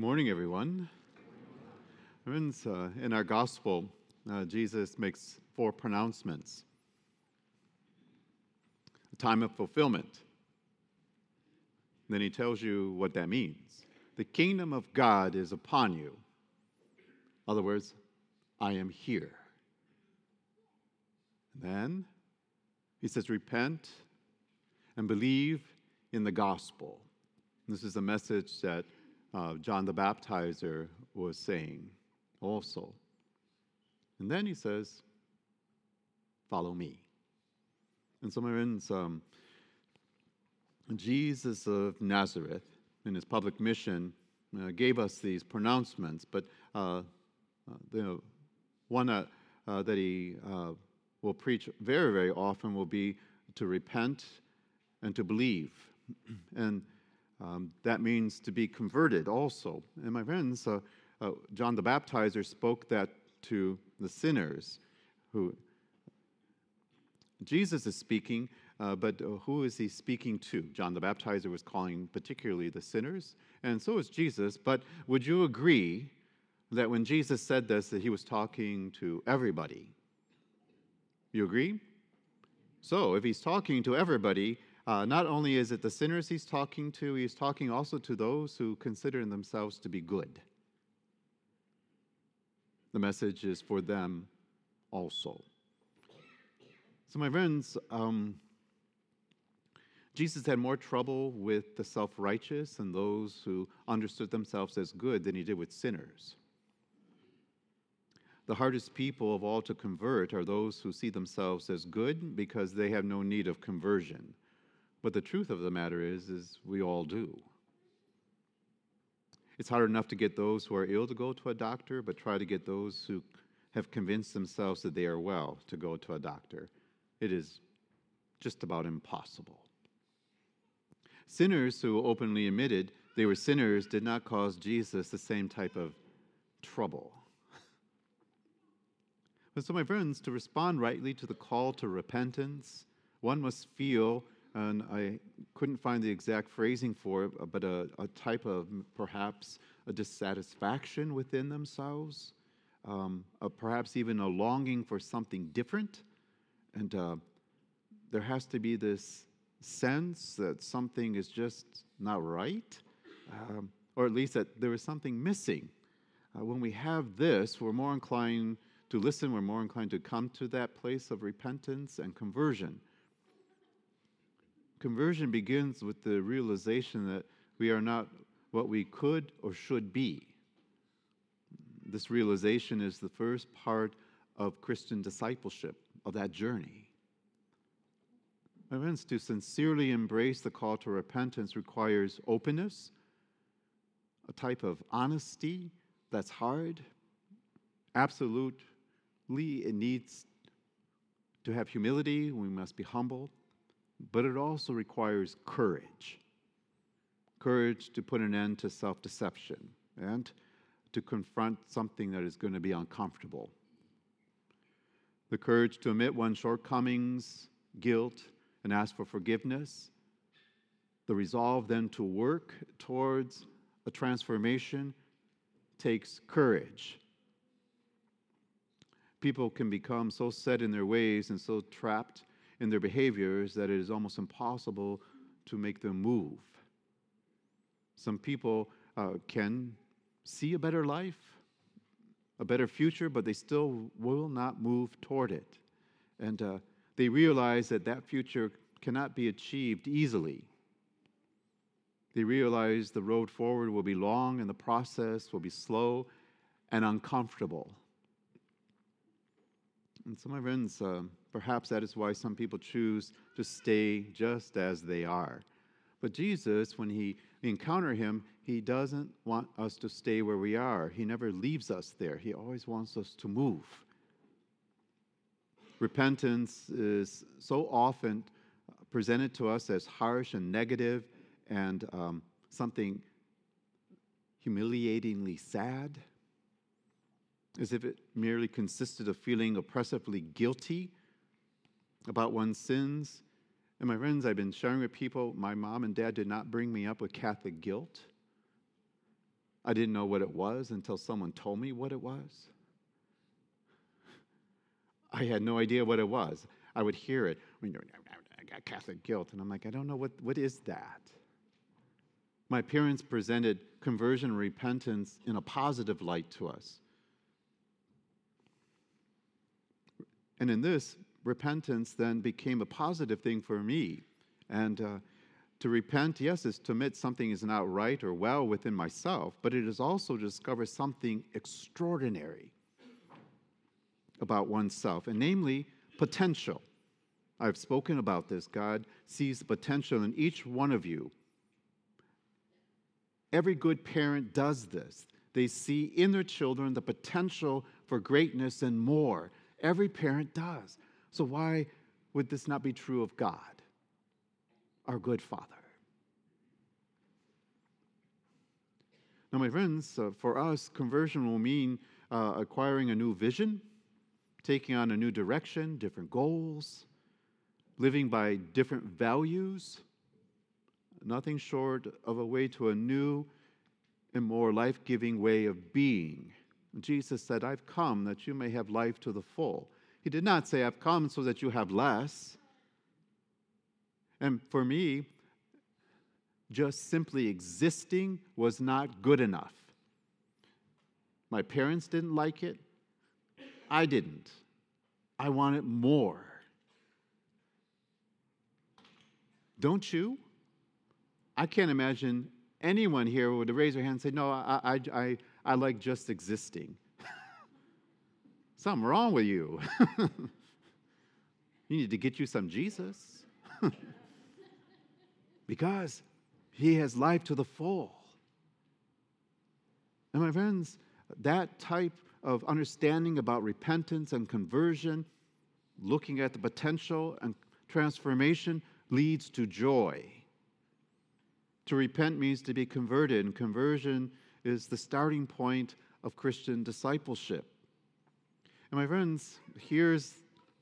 Good morning, everyone. Friends, uh, in our gospel, uh, Jesus makes four pronouncements a time of fulfillment. Then he tells you what that means. The kingdom of God is upon you. In other words, I am here. And then he says, Repent and believe in the gospel. This is a message that uh, John the Baptizer was saying also. And then he says, Follow me. And so, my friends, um, Jesus of Nazareth, in his public mission, uh, gave us these pronouncements, but uh, uh the one that, uh, that he uh, will preach very, very often will be to repent and to believe. and um, that means to be converted also. And my friends, uh, uh, John the Baptizer spoke that to the sinners who Jesus is speaking, uh, but uh, who is he speaking to? John the Baptizer was calling particularly the sinners, and so is Jesus. But would you agree that when Jesus said this, that he was talking to everybody? You agree? So, if he's talking to everybody, uh, not only is it the sinners he's talking to, he's talking also to those who consider themselves to be good. The message is for them also. So, my friends, um, Jesus had more trouble with the self righteous and those who understood themselves as good than he did with sinners. The hardest people of all to convert are those who see themselves as good because they have no need of conversion. But the truth of the matter is, is we all do. It's hard enough to get those who are ill to go to a doctor, but try to get those who have convinced themselves that they are well to go to a doctor. It is just about impossible. Sinners who openly admitted they were sinners did not cause Jesus the same type of trouble. But so, my friends, to respond rightly to the call to repentance, one must feel and I couldn't find the exact phrasing for it, but a, a type of perhaps a dissatisfaction within themselves, um, perhaps even a longing for something different. And uh, there has to be this sense that something is just not right, um, or at least that there is something missing. Uh, when we have this, we're more inclined to listen, we're more inclined to come to that place of repentance and conversion. Conversion begins with the realization that we are not what we could or should be. This realization is the first part of Christian discipleship, of that journey. My friends, to sincerely embrace the call to repentance requires openness, a type of honesty that's hard. Absolutely, it needs to have humility. We must be humble but it also requires courage courage to put an end to self deception and to confront something that is going to be uncomfortable. The courage to admit one's shortcomings, guilt, and ask for forgiveness. The resolve then to work towards a transformation takes courage. People can become so set in their ways and so trapped in their behaviors that it is almost impossible to make them move. Some people uh, can see a better life, a better future, but they still will not move toward it. And uh, they realize that that future cannot be achieved easily. They realize the road forward will be long and the process will be slow and uncomfortable. And so, my friends, uh, perhaps that is why some people choose to stay just as they are. But Jesus, when he encounter him, he doesn't want us to stay where we are. He never leaves us there. He always wants us to move. Repentance is so often presented to us as harsh and negative and um, something humiliatingly sad as if it merely consisted of feeling oppressively guilty about one's sins. And my friends, I've been sharing with people, my mom and dad did not bring me up with Catholic guilt. I didn't know what it was until someone told me what it was. I had no idea what it was. I would hear it. I got Catholic guilt. And I'm like, I don't know what, what is that? My parents presented conversion and repentance in a positive light to us. And in this, repentance then became a positive thing for me. And uh, to repent, yes, is to admit something is not right or well within myself, but it is also to discover something extraordinary about oneself, and namely potential. I've spoken about this. God sees the potential in each one of you. Every good parent does this. They see in their children the potential for greatness and more. Every parent does. So, why would this not be true of God, our good Father? Now, my friends, uh, for us, conversion will mean uh, acquiring a new vision, taking on a new direction, different goals, living by different values, nothing short of a way to a new and more life giving way of being. Jesus said, I've come that you may have life to the full. He did not say, I've come so that you have less. And for me, just simply existing was not good enough. My parents didn't like it. I didn't. I wanted more. Don't you? I can't imagine anyone here would raise their hand and say, No, I, I, I, I like just existing. Something wrong with you. you need to get you some Jesus. because he has life to the full. And my friends, that type of understanding about repentance and conversion, looking at the potential and transformation, leads to joy. To repent means to be converted, and conversion is the starting point of Christian discipleship. And my friends, here's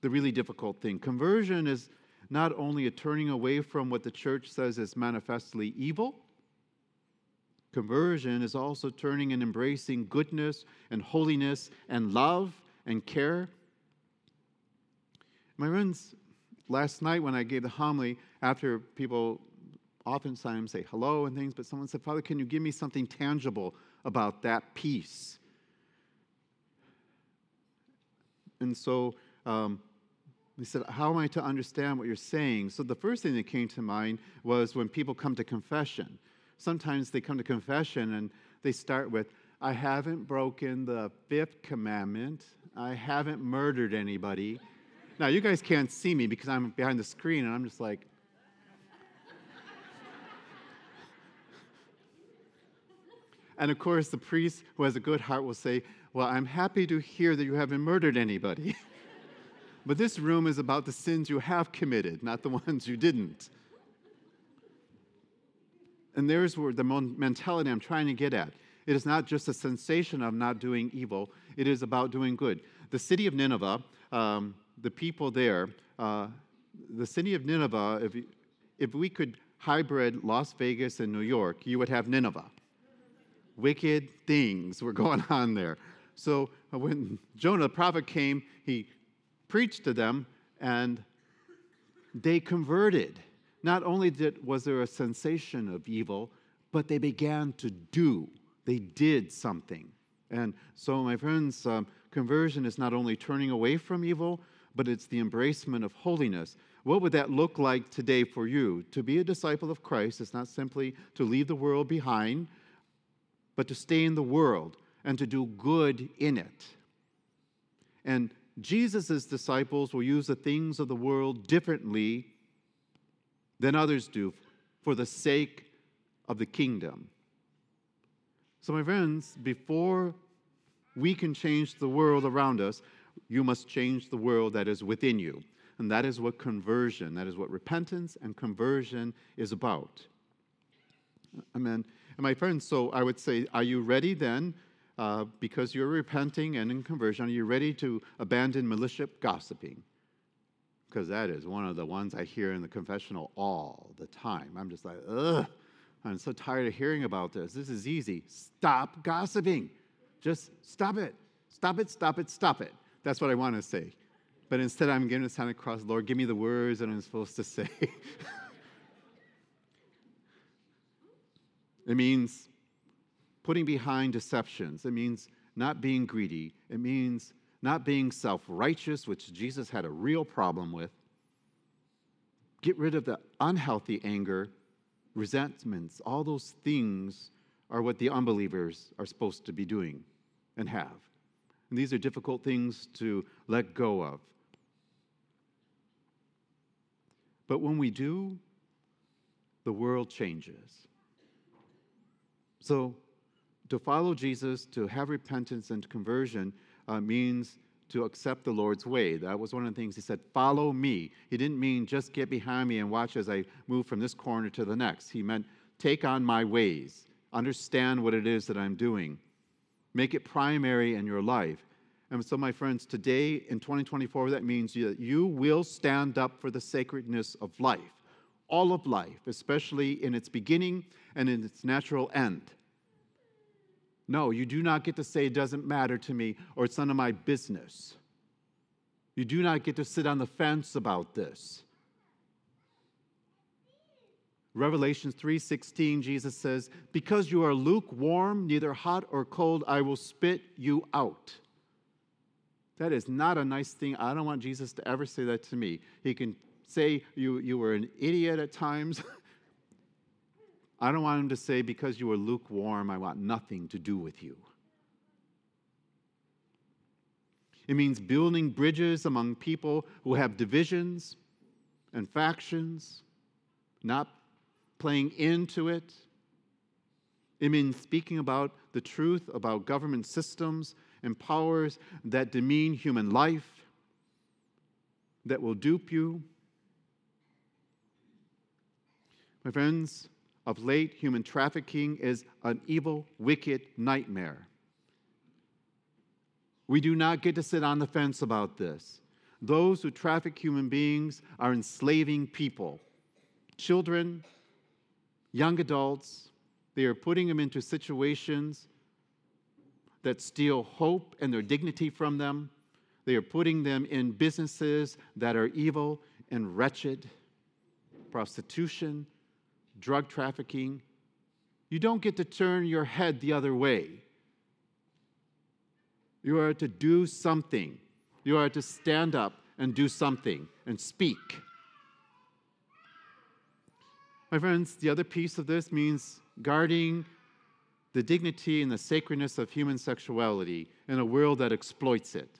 the really difficult thing conversion is not only a turning away from what the church says is manifestly evil, conversion is also turning and embracing goodness and holiness and love and care. My friends, last night when I gave the homily, after people oftentimes say hello and things, but someone said, Father, can you give me something tangible about that peace? And so um, he said, How am I to understand what you're saying? So the first thing that came to mind was when people come to confession. Sometimes they come to confession and they start with, I haven't broken the fifth commandment. I haven't murdered anybody. Now, you guys can't see me because I'm behind the screen and I'm just like, And of course, the priest who has a good heart will say, Well, I'm happy to hear that you haven't murdered anybody. But this room is about the sins you have committed, not the ones you didn't. And there's where the mentality I'm trying to get at. It is not just a sensation of not doing evil, it is about doing good. The city of Nineveh, um, the people there, uh, the city of Nineveh, if, if we could hybrid Las Vegas and New York, you would have Nineveh. Wicked things were going on there. So uh, when Jonah the prophet came, he preached to them, and they converted. Not only did, was there a sensation of evil, but they began to do. They did something. And so, my friends, um, conversion is not only turning away from evil, but it's the embracement of holiness. What would that look like today for you? To be a disciple of Christ is not simply to leave the world behind, but to stay in the world and to do good in it. And Jesus' disciples will use the things of the world differently than others do for the sake of the kingdom. So, my friends, before we can change the world around us, you must change the world that is within you. And that is what conversion, that is what repentance and conversion is about. Amen. And my friends, so I would say, are you ready then uh, because you're repenting and in conversion, are you ready to abandon malicious gossiping? Because that is one of the ones I hear in the confessional all the time. I'm just like, ugh, I'm so tired of hearing about this. This is easy. Stop gossiping. Just stop it. Stop it, stop it, stop it. That's what I want to say. But instead, I'm getting to Santa Claus, Lord, give me the words that I'm supposed to say. it means putting behind deceptions. It means not being greedy. It means not being self righteous, which Jesus had a real problem with. Get rid of the unhealthy anger, resentments. All those things are what the unbelievers are supposed to be doing and have. And these are difficult things to let go of. But when we do, the world changes. So, to follow Jesus, to have repentance and conversion, uh, means to accept the Lord's way. That was one of the things he said, Follow me. He didn't mean just get behind me and watch as I move from this corner to the next. He meant take on my ways, understand what it is that I'm doing, make it primary in your life. And so, my friends, today in 2024, that means that you will stand up for the sacredness of life, all of life, especially in its beginning and in its natural end. No, you do not get to say it doesn't matter to me or it's none of my business. You do not get to sit on the fence about this. Revelation 3:16 Jesus says, "Because you are lukewarm, neither hot or cold, I will spit you out." That is not a nice thing. I don't want Jesus to ever say that to me. He can say you, you were an idiot at times. I don't want him to say, because you were lukewarm, I want nothing to do with you. It means building bridges among people who have divisions and factions, not playing into it. It means speaking about the truth about government systems and powers that demean human life, that will dupe you. My friends, of late, human trafficking is an evil, wicked nightmare. We do not get to sit on the fence about this. Those who traffic human beings are enslaving people, children, young adults. They are putting them into situations that steal hope and their dignity from them. They are putting them in businesses that are evil and wretched prostitution, drug trafficking, you don't get to turn your head the other way. You are to do something. You are to stand up and do something and speak. My friends, the other piece of this means guarding the dignity and the sacredness of human sexuality in a world that exploits it.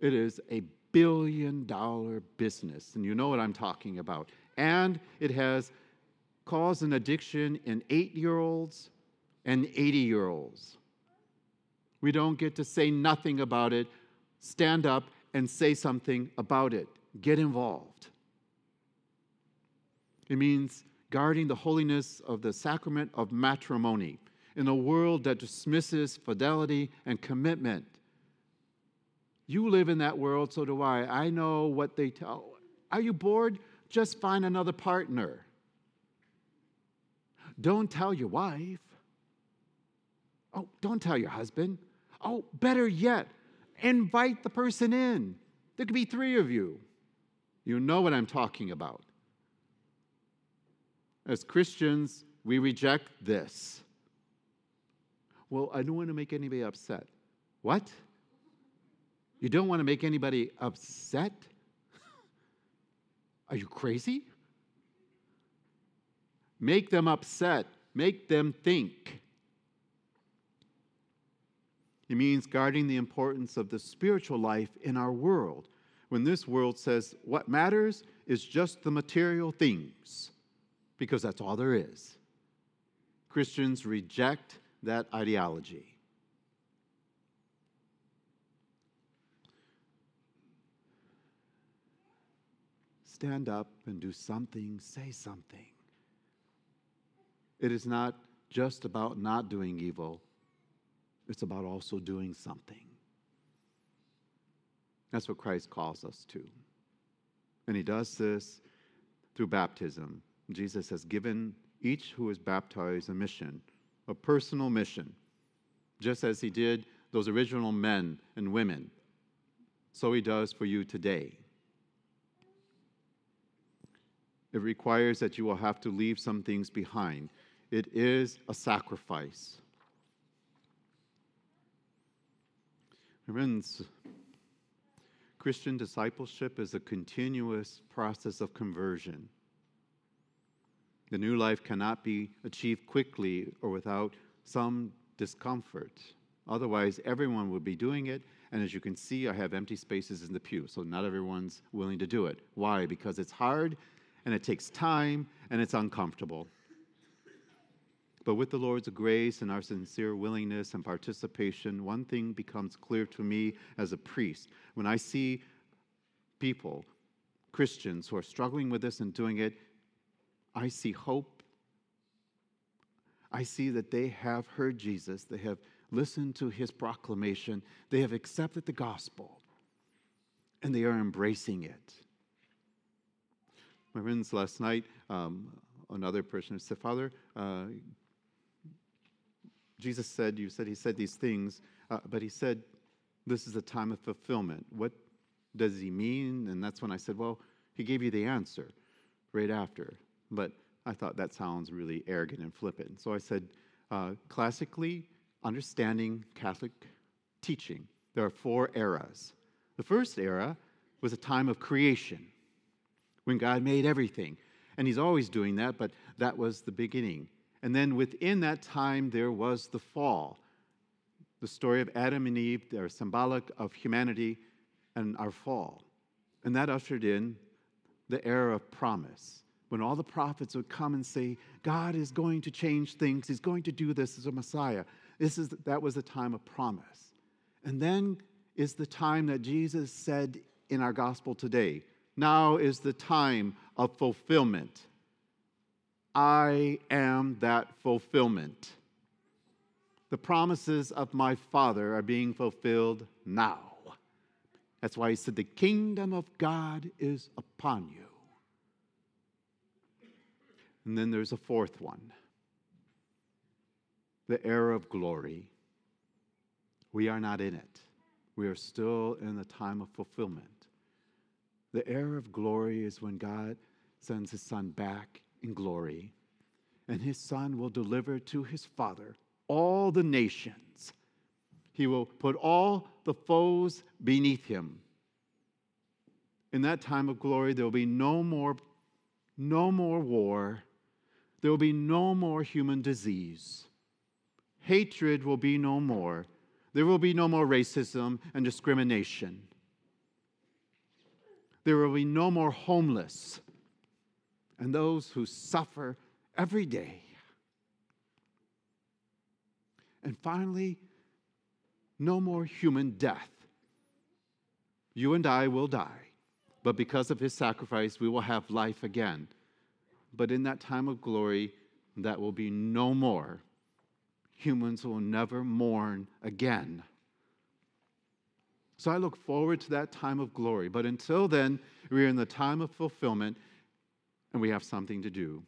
It is a billion dollar business, and you know what I'm talking about. And it has cause an addiction in eight year olds and 80 year olds. We don't get to say nothing about it. Stand up and say something about it. Get involved. It means guarding the holiness of the sacrament of matrimony in a world that dismisses fidelity and commitment. You live in that world, so do I. I know what they tell. Are you bored? Just find another partner. Don't tell your wife. Oh, don't tell your husband. Oh, better yet, invite the person in. There could be three of you. You know what I'm talking about. As Christians, we reject this. Well, I don't want to make anybody upset. What? You don't want to make anybody upset? Are you crazy? Make them upset. Make them think. It means guarding the importance of the spiritual life in our world. When this world says what matters is just the material things, because that's all there is. Christians reject that ideology. Stand up and do something, say something. It is not just about not doing evil, it's about also doing something. That's what Christ calls us to. And he does this through baptism. Jesus has given each who is baptized a mission, a personal mission, just as he did those original men and women. So he does for you today. It requires that you will have to leave some things behind. It is a sacrifice. Friends, Christian discipleship is a continuous process of conversion. The new life cannot be achieved quickly or without some discomfort. Otherwise, everyone would be doing it. And as you can see, I have empty spaces in the pew, so not everyone's willing to do it. Why? Because it's hard and it takes time and it's uncomfortable. But with the Lord's grace and our sincere willingness and participation, one thing becomes clear to me as a priest. When I see people, Christians, who are struggling with this and doing it, I see hope. I see that they have heard Jesus, they have listened to his proclamation, they have accepted the gospel, and they are embracing it. My friends, last night, um, another person said, Father, uh, Jesus said, you said he said these things, uh, but he said, this is a time of fulfillment. What does he mean? And that's when I said, well, he gave you the answer right after. But I thought that sounds really arrogant and flippant. So I said, uh, classically, understanding Catholic teaching, there are four eras. The first era was a time of creation when God made everything. And He's always doing that, but that was the beginning. And then within that time, there was the fall. The story of Adam and Eve, they're symbolic of humanity and our fall. And that ushered in the era of promise when all the prophets would come and say, God is going to change things, He's going to do this as a Messiah. This is, that was the time of promise. And then is the time that Jesus said in our gospel today now is the time of fulfillment. I am that fulfillment. The promises of my Father are being fulfilled now. That's why he said, The kingdom of God is upon you. And then there's a fourth one the era of glory. We are not in it, we are still in the time of fulfillment. The era of glory is when God sends his son back in glory, and his son will deliver to his father all the nations. He will put all the foes beneath him. In that time of glory, there will be no more, no more war. There will be no more human disease. Hatred will be no more. There will be no more racism and discrimination. There will be no more homeless and those who suffer every day. And finally, no more human death. You and I will die, but because of his sacrifice, we will have life again. But in that time of glory, that will be no more. Humans will never mourn again. So I look forward to that time of glory. But until then, we're in the time of fulfillment and we have something to do.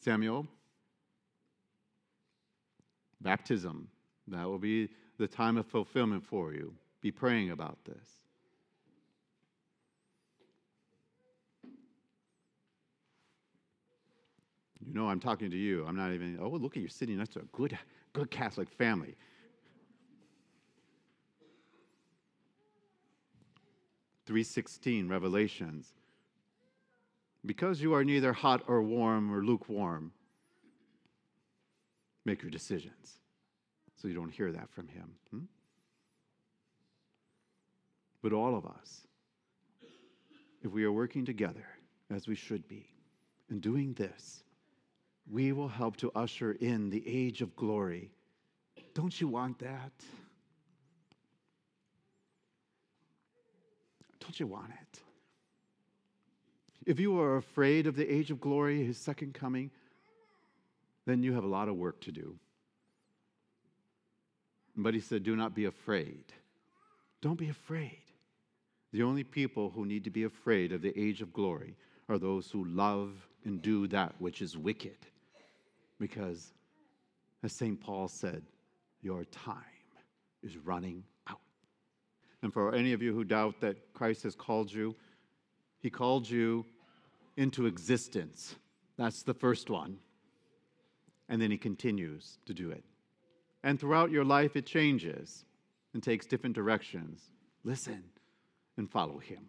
Samuel, baptism, that will be the time of fulfillment for you. Be praying about this. You know, I'm talking to you. I'm not even, oh, look at you sitting next to a good, good Catholic family. Three sixteen Revelations. Because you are neither hot or warm or lukewarm, make your decisions. So you don't hear that from him. Hmm? But all of us, if we are working together as we should be, and doing this, we will help to usher in the age of glory. Don't you want that? Don't you want it? If you are afraid of the age of glory, his second coming, then you have a lot of work to do. But he said, Do not be afraid. Don't be afraid. The only people who need to be afraid of the age of glory are those who love and do that which is wicked. Because, as St. Paul said, your time is running. And for any of you who doubt that Christ has called you, he called you into existence. That's the first one. And then he continues to do it. And throughout your life, it changes and takes different directions. Listen and follow him.